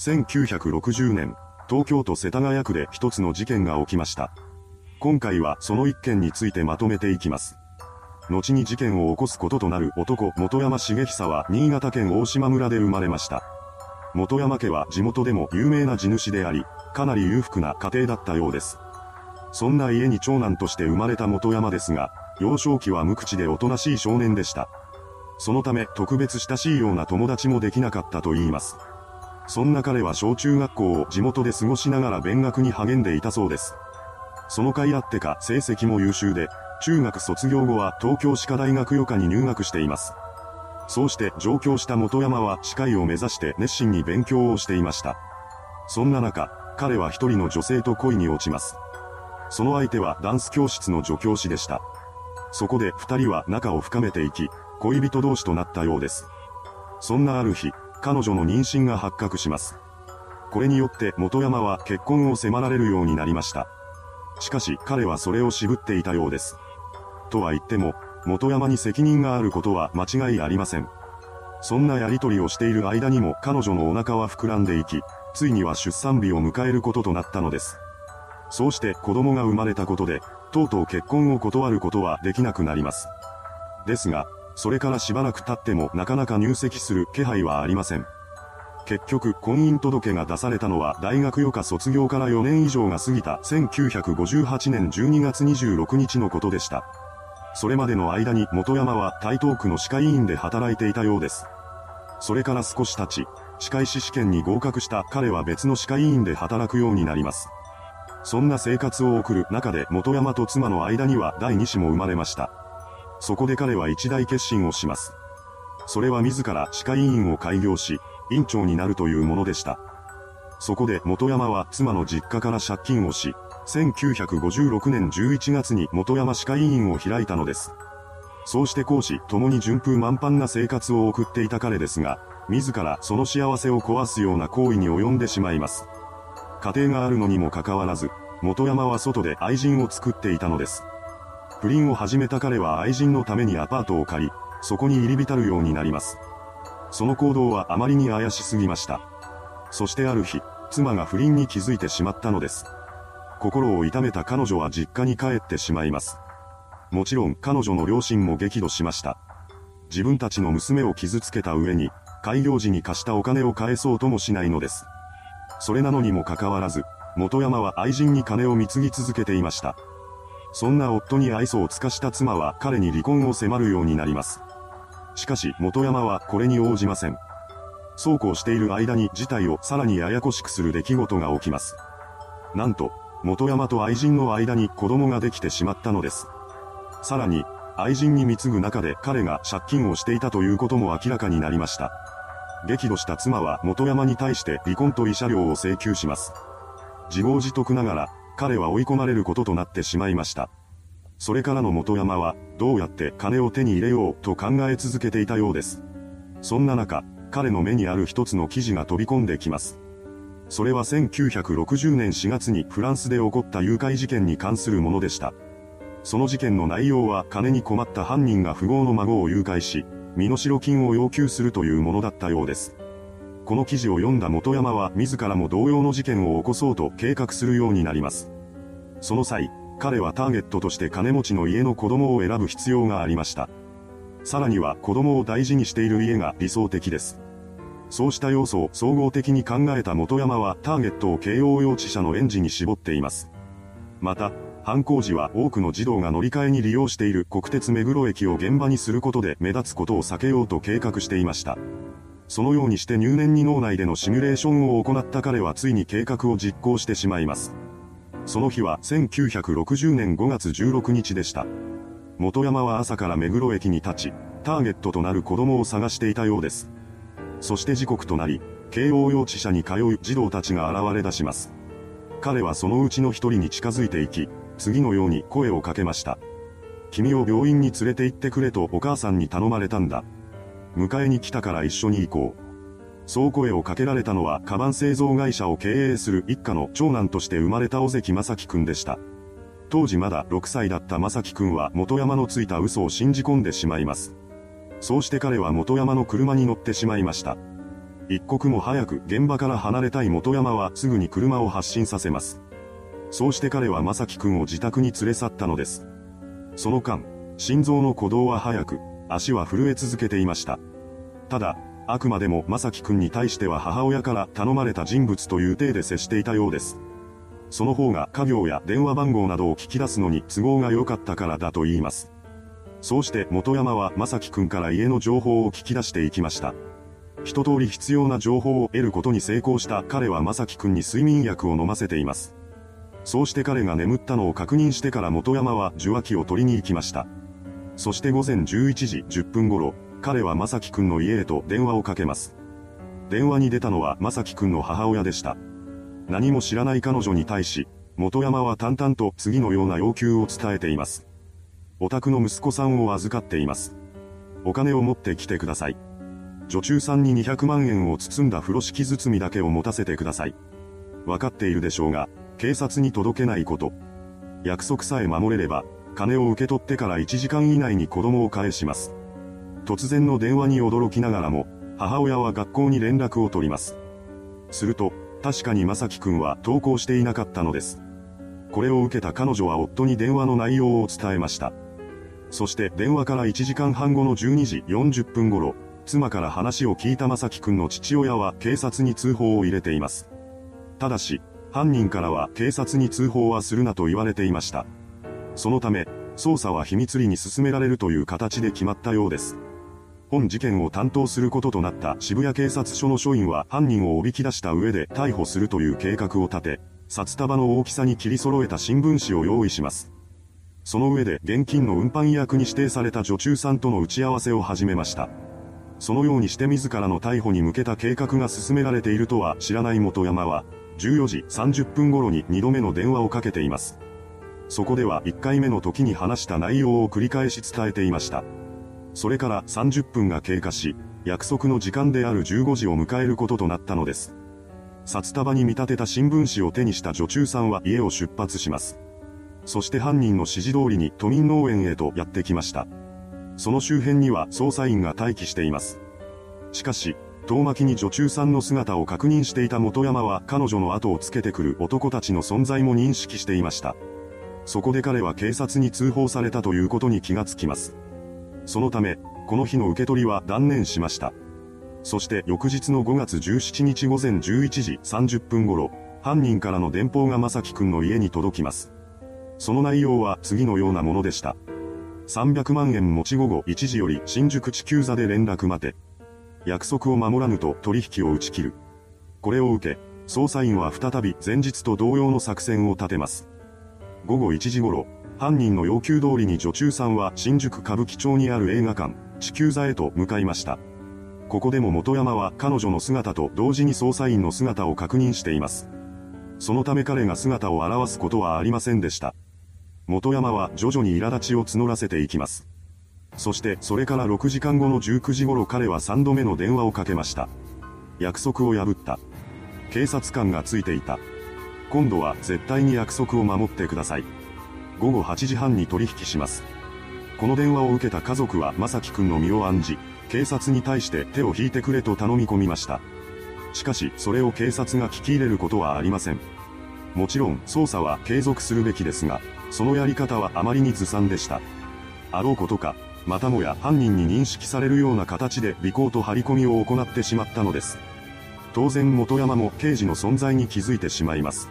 1960年、東京都世田谷区で一つの事件が起きました。今回はその一件についてまとめていきます。後に事件を起こすこととなる男元山重久は新潟県大島村で生まれました。元山家は地元でも有名な地主であり、かなり裕福な家庭だったようです。そんな家に長男として生まれた元山ですが、幼少期は無口でおとなしい少年でした。そのため特別親しいような友達もできなかったと言います。そんな彼は小中学校を地元で過ごしながら勉学に励んでいたそうです。その甲斐あってか成績も優秀で、中学卒業後は東京歯科大学余科に入学しています。そうして上京した元山は歯科医を目指して熱心に勉強をしていました。そんな中、彼は一人の女性と恋に落ちます。その相手はダンス教室の助教師でした。そこで二人は仲を深めていき、恋人同士となったようです。そんなある日、彼女の妊娠が発覚します。これによって元山は結婚を迫られるようになりました。しかし彼はそれを渋っていたようです。とは言っても、元山に責任があることは間違いありません。そんなやりとりをしている間にも彼女のお腹は膨らんでいき、ついには出産日を迎えることとなったのです。そうして子供が生まれたことで、とうとう結婚を断ることはできなくなります。ですが、それからしばらく経ってもなかなか入籍する気配はありません。結局、婚姻届が出されたのは大学余科卒業から4年以上が過ぎた1958年12月26日のことでした。それまでの間に元山は台東区の歯科医院で働いていたようです。それから少し経ち、歯科医師試験に合格した彼は別の歯科医院で働くようになります。そんな生活を送る中で元山と妻の間には第二子も生まれました。そこで彼は一大決心をします。それは自ら歯科医院を開業し、院長になるというものでした。そこで元山は妻の実家から借金をし、1956年11月に元山歯科医院を開いたのです。そうして講師共に順風満帆な生活を送っていた彼ですが、自らその幸せを壊すような行為に及んでしまいます。家庭があるのにもかかわらず、元山は外で愛人を作っていたのです。不倫を始めた彼は愛人のためにアパートを借り、そこに入り浸るようになります。その行動はあまりに怪しすぎました。そしてある日、妻が不倫に気づいてしまったのです。心を痛めた彼女は実家に帰ってしまいます。もちろん彼女の両親も激怒しました。自分たちの娘を傷つけた上に、開業時に貸したお金を返そうともしないのです。それなのにもかかわらず、元山は愛人に金を貢ぎ続けていました。そんな夫に愛想を尽かした妻は彼に離婚を迫るようになります。しかし元山はこれに応じません。そうこうしている間に事態をさらにややこしくする出来事が起きます。なんと、元山と愛人の間に子供ができてしまったのです。さらに、愛人に貢ぐ中で彼が借金をしていたということも明らかになりました。激怒した妻は元山に対して離婚と慰謝料を請求します。自業自得ながら、彼は追い込まれることとなってしまいました。それからの元山は、どうやって金を手に入れようと考え続けていたようです。そんな中、彼の目にある一つの記事が飛び込んできます。それは1960年4月にフランスで起こった誘拐事件に関するものでした。その事件の内容は金に困った犯人が富豪の孫を誘拐し、身代金を要求するというものだったようです。この記事を読んだ元山は自らも同様の事件を起こそうと計画するようになります。その際、彼はターゲットとして金持ちの家の子供を選ぶ必要がありました。さらには子供を大事にしている家が理想的です。そうした要素を総合的に考えた元山はターゲットを慶応幼稚舎の園児に絞っています。また、犯行時は多くの児童が乗り換えに利用している国鉄目黒駅を現場にすることで目立つことを避けようと計画していました。そのようにして入念に脳内でのシミュレーションを行った彼はついに計画を実行してしまいます。その日は1960年5月16日でした。元山は朝から目黒駅に立ち、ターゲットとなる子供を探していたようです。そして時刻となり、慶応幼稚舎に通う児童たちが現れ出します。彼はそのうちの一人に近づいていき、次のように声をかけました。君を病院に連れて行ってくれとお母さんに頼まれたんだ。迎えに来たから一緒に行こう。そう声をかけられたのは、カバン製造会社を経営する一家の長男として生まれた尾関正樹くんでした。当時まだ6歳だった正樹くんは元山のついた嘘を信じ込んでしまいます。そうして彼は元山の車に乗ってしまいました。一刻も早く現場から離れたい元山はすぐに車を発進させます。そうして彼は正樹くんを自宅に連れ去ったのです。その間、心臓の鼓動は速く、足は震え続けていました。ただ、あくまでも正樹くんに対しては母親から頼まれた人物という体で接していたようです。その方が家業や電話番号などを聞き出すのに都合が良かったからだと言います。そうして元山は正樹くんから家の情報を聞き出していきました。一通り必要な情報を得ることに成功した彼は正樹くんに睡眠薬を飲ませています。そうして彼が眠ったのを確認してから元山は受話器を取りに行きました。そして午前11時10分頃、彼は正樹くんの家へと電話をかけます。電話に出たのは正樹くんの母親でした。何も知らない彼女に対し、元山は淡々と次のような要求を伝えています。お宅の息子さんを預かっています。お金を持ってきてください。女中さんに200万円を包んだ風呂敷包みだけを持たせてください。わかっているでしょうが、警察に届けないこと。約束さえ守れれば、金を受け取ってから1時間以内に子供を返します。突然の電話に驚きながらも、母親は学校に連絡を取ります。すると、確かに正樹くんは登校していなかったのです。これを受けた彼女は夫に電話の内容を伝えました。そして電話から1時間半後の12時40分頃、妻から話を聞いた正樹くんの父親は警察に通報を入れています。ただし、犯人からは警察に通報はするなと言われていました。そのため、捜査は秘密裏に進められるという形で決まったようです。本事件を担当することとなった渋谷警察署の署員は犯人をおびき出した上で逮捕するという計画を立て、札束の大きさに切り揃えた新聞紙を用意します。その上で現金の運搬役に指定された女中さんとの打ち合わせを始めました。そのようにして自らの逮捕に向けた計画が進められているとは知らない元山は、14時30分頃に2度目の電話をかけています。そこでは1回目の時に話した内容を繰り返し伝えていました。それから30分が経過し、約束の時間である15時を迎えることとなったのです。札束に見立てた新聞紙を手にした女中さんは家を出発します。そして犯人の指示通りに都民農園へとやってきました。その周辺には捜査員が待機しています。しかし、遠巻きに女中さんの姿を確認していた元山は彼女の後をつけてくる男たちの存在も認識していました。そこで彼は警察に通報されたということに気がつきます。そのため、この日の受け取りは断念しました。そして翌日の5月17日午前11時30分頃、犯人からの電報が正樹くんの家に届きます。その内容は次のようなものでした。300万円持ち午後1時より新宿地球座で連絡待て。約束を守らぬと取引を打ち切る。これを受け、捜査員は再び前日と同様の作戦を立てます。午後1時頃、犯人の要求通りに女中さんは新宿歌舞伎町にある映画館、地球座へと向かいました。ここでも元山は彼女の姿と同時に捜査員の姿を確認しています。そのため彼が姿を現すことはありませんでした。元山は徐々に苛立ちを募らせていきます。そしてそれから6時間後の19時頃彼は3度目の電話をかけました。約束を破った。警察官がついていた。今度は絶対に約束を守ってください。午後8時半に取引します。この電話を受けた家族は正樹くんの身を案じ、警察に対して手を引いてくれと頼み込みました。しかし、それを警察が聞き入れることはありません。もちろん、捜査は継続するべきですが、そのやり方はあまりにずさんでした。あろうことか、またもや犯人に認識されるような形で尾行と張り込みを行ってしまったのです。当然元山も刑事の存在に気づいてしまいます。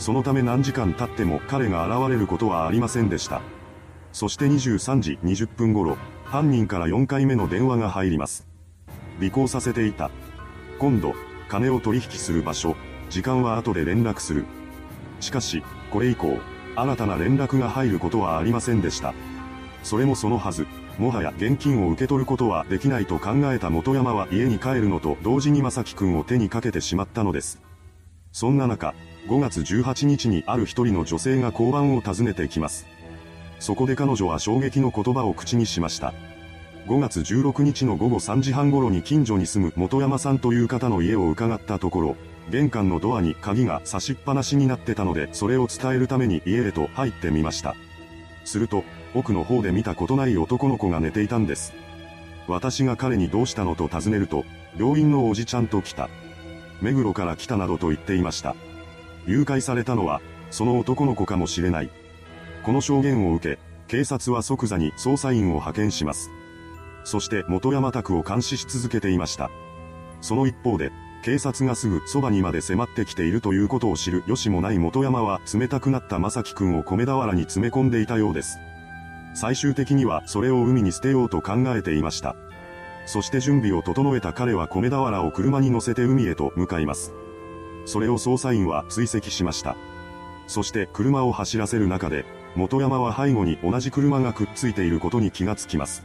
そのため何時間経っても彼が現れることはありませんでした。そして23時20分頃、犯人から4回目の電話が入ります。尾行させていた。今度、金を取引する場所、時間は後で連絡する。しかし、これ以降、新たな連絡が入ることはありませんでした。それもそのはず、もはや現金を受け取ることはできないと考えた元山は家に帰るのと同時に正樹くんを手にかけてしまったのです。そんな中、5月18日にある一人の女性が交番を訪ねてきます。そこで彼女は衝撃の言葉を口にしました。5月16日の午後3時半頃に近所に住む元山さんという方の家を伺ったところ、玄関のドアに鍵が差しっぱなしになってたのでそれを伝えるために家へと入ってみました。すると、奥の方で見たことない男の子が寝ていたんです。私が彼にどうしたのと尋ねると、病院のおじちゃんと来た。目黒から来たなどと言っていました。誘拐されたのは、その男の子かもしれない。この証言を受け、警察は即座に捜査員を派遣します。そして元山宅を監視し続けていました。その一方で、警察がすぐそばにまで迫ってきているということを知るよしもない元山は冷たくなった正樹くんを米俵に詰め込んでいたようです。最終的にはそれを海に捨てようと考えていました。そして準備を整えた彼は米俵を車に乗せて海へと向かいます。それを捜査員は追跡しました。そして車を走らせる中で、元山は背後に同じ車がくっついていることに気がつきます。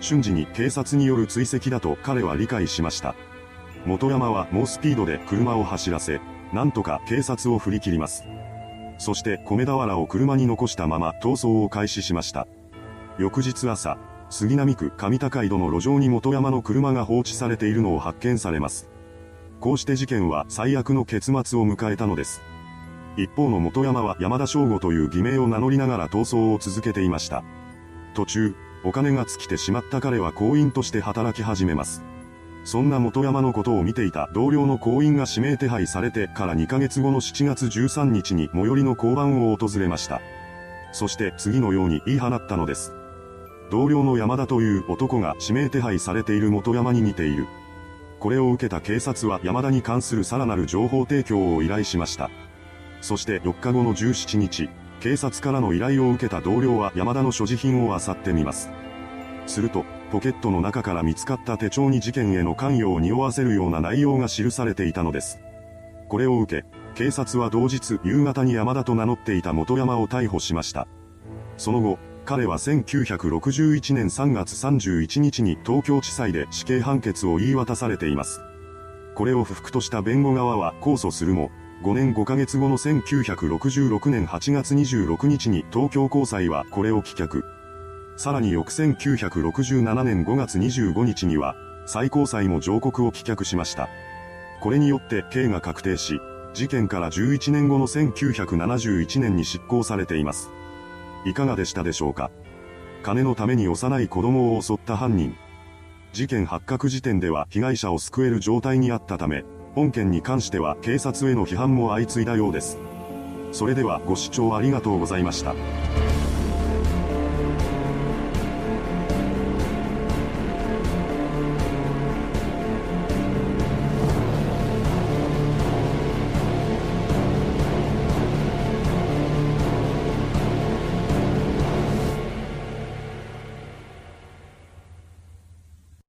瞬時に警察による追跡だと彼は理解しました。元山は猛スピードで車を走らせ、なんとか警察を振り切ります。そして米俵を車に残したまま逃走を開始しました。翌日朝、杉並区上高井戸の路上に元山の車が放置されているのを発見されます。こうして事件は最悪の結末を迎えたのです。一方の元山は山田翔吾という偽名を名乗りながら逃走を続けていました。途中、お金が尽きてしまった彼は行員として働き始めます。そんな元山のことを見ていた同僚の行員が指名手配されてから2ヶ月後の7月13日に最寄りの交番を訪れました。そして次のように言い放ったのです。同僚の山田という男が指名手配されている元山に似ている。これを受けた警察は山田に関するさらなる情報提供を依頼しました。そして4日後の17日、警察からの依頼を受けた同僚は山田の所持品を漁ってみます。すると、ポケットの中から見つかった手帳に事件への関与を匂わせるような内容が記されていたのです。これを受け、警察は同日夕方に山田と名乗っていた元山を逮捕しました。その後、彼は1961年3月31日に東京地裁で死刑判決を言い渡されています。これを不服とした弁護側は控訴するも、5年5ヶ月後の1966年8月26日に東京高裁はこれを棄却。さらに翌1967年5月25日には、最高裁も上告を棄却しました。これによって刑が確定し、事件から11年後の1971年に執行されています。いかがでしたでしょうか？金のために幼い子供を襲った犯人。事件発覚時点では被害者を救える状態にあったため、本件に関しては警察への批判も相次いだようです。それではご視聴ありがとうございました。